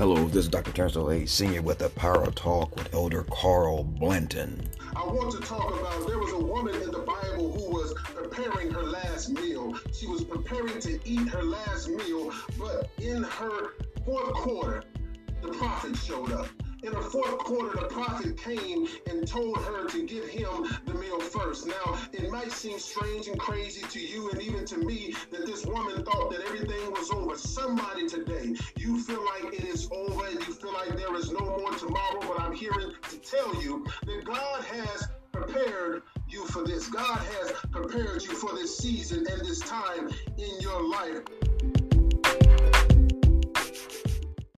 Hello, this is Dr. Terrence O'Leary, Senior with the Power Talk with Elder Carl Blanton. I want to talk about there was a woman in the Bible who was preparing her last meal. She was preparing to eat her last meal, but in her fourth quarter, the prophet showed up. In the fourth quarter, the prophet came and told her to give him the meal first. Now, it might seem strange and crazy to you and even to me that this woman thought that everything was over. Somebody today, you feel like like there is no more tomorrow, but I'm here to tell you that God has prepared you for this. God has prepared you for this season and this time in your life.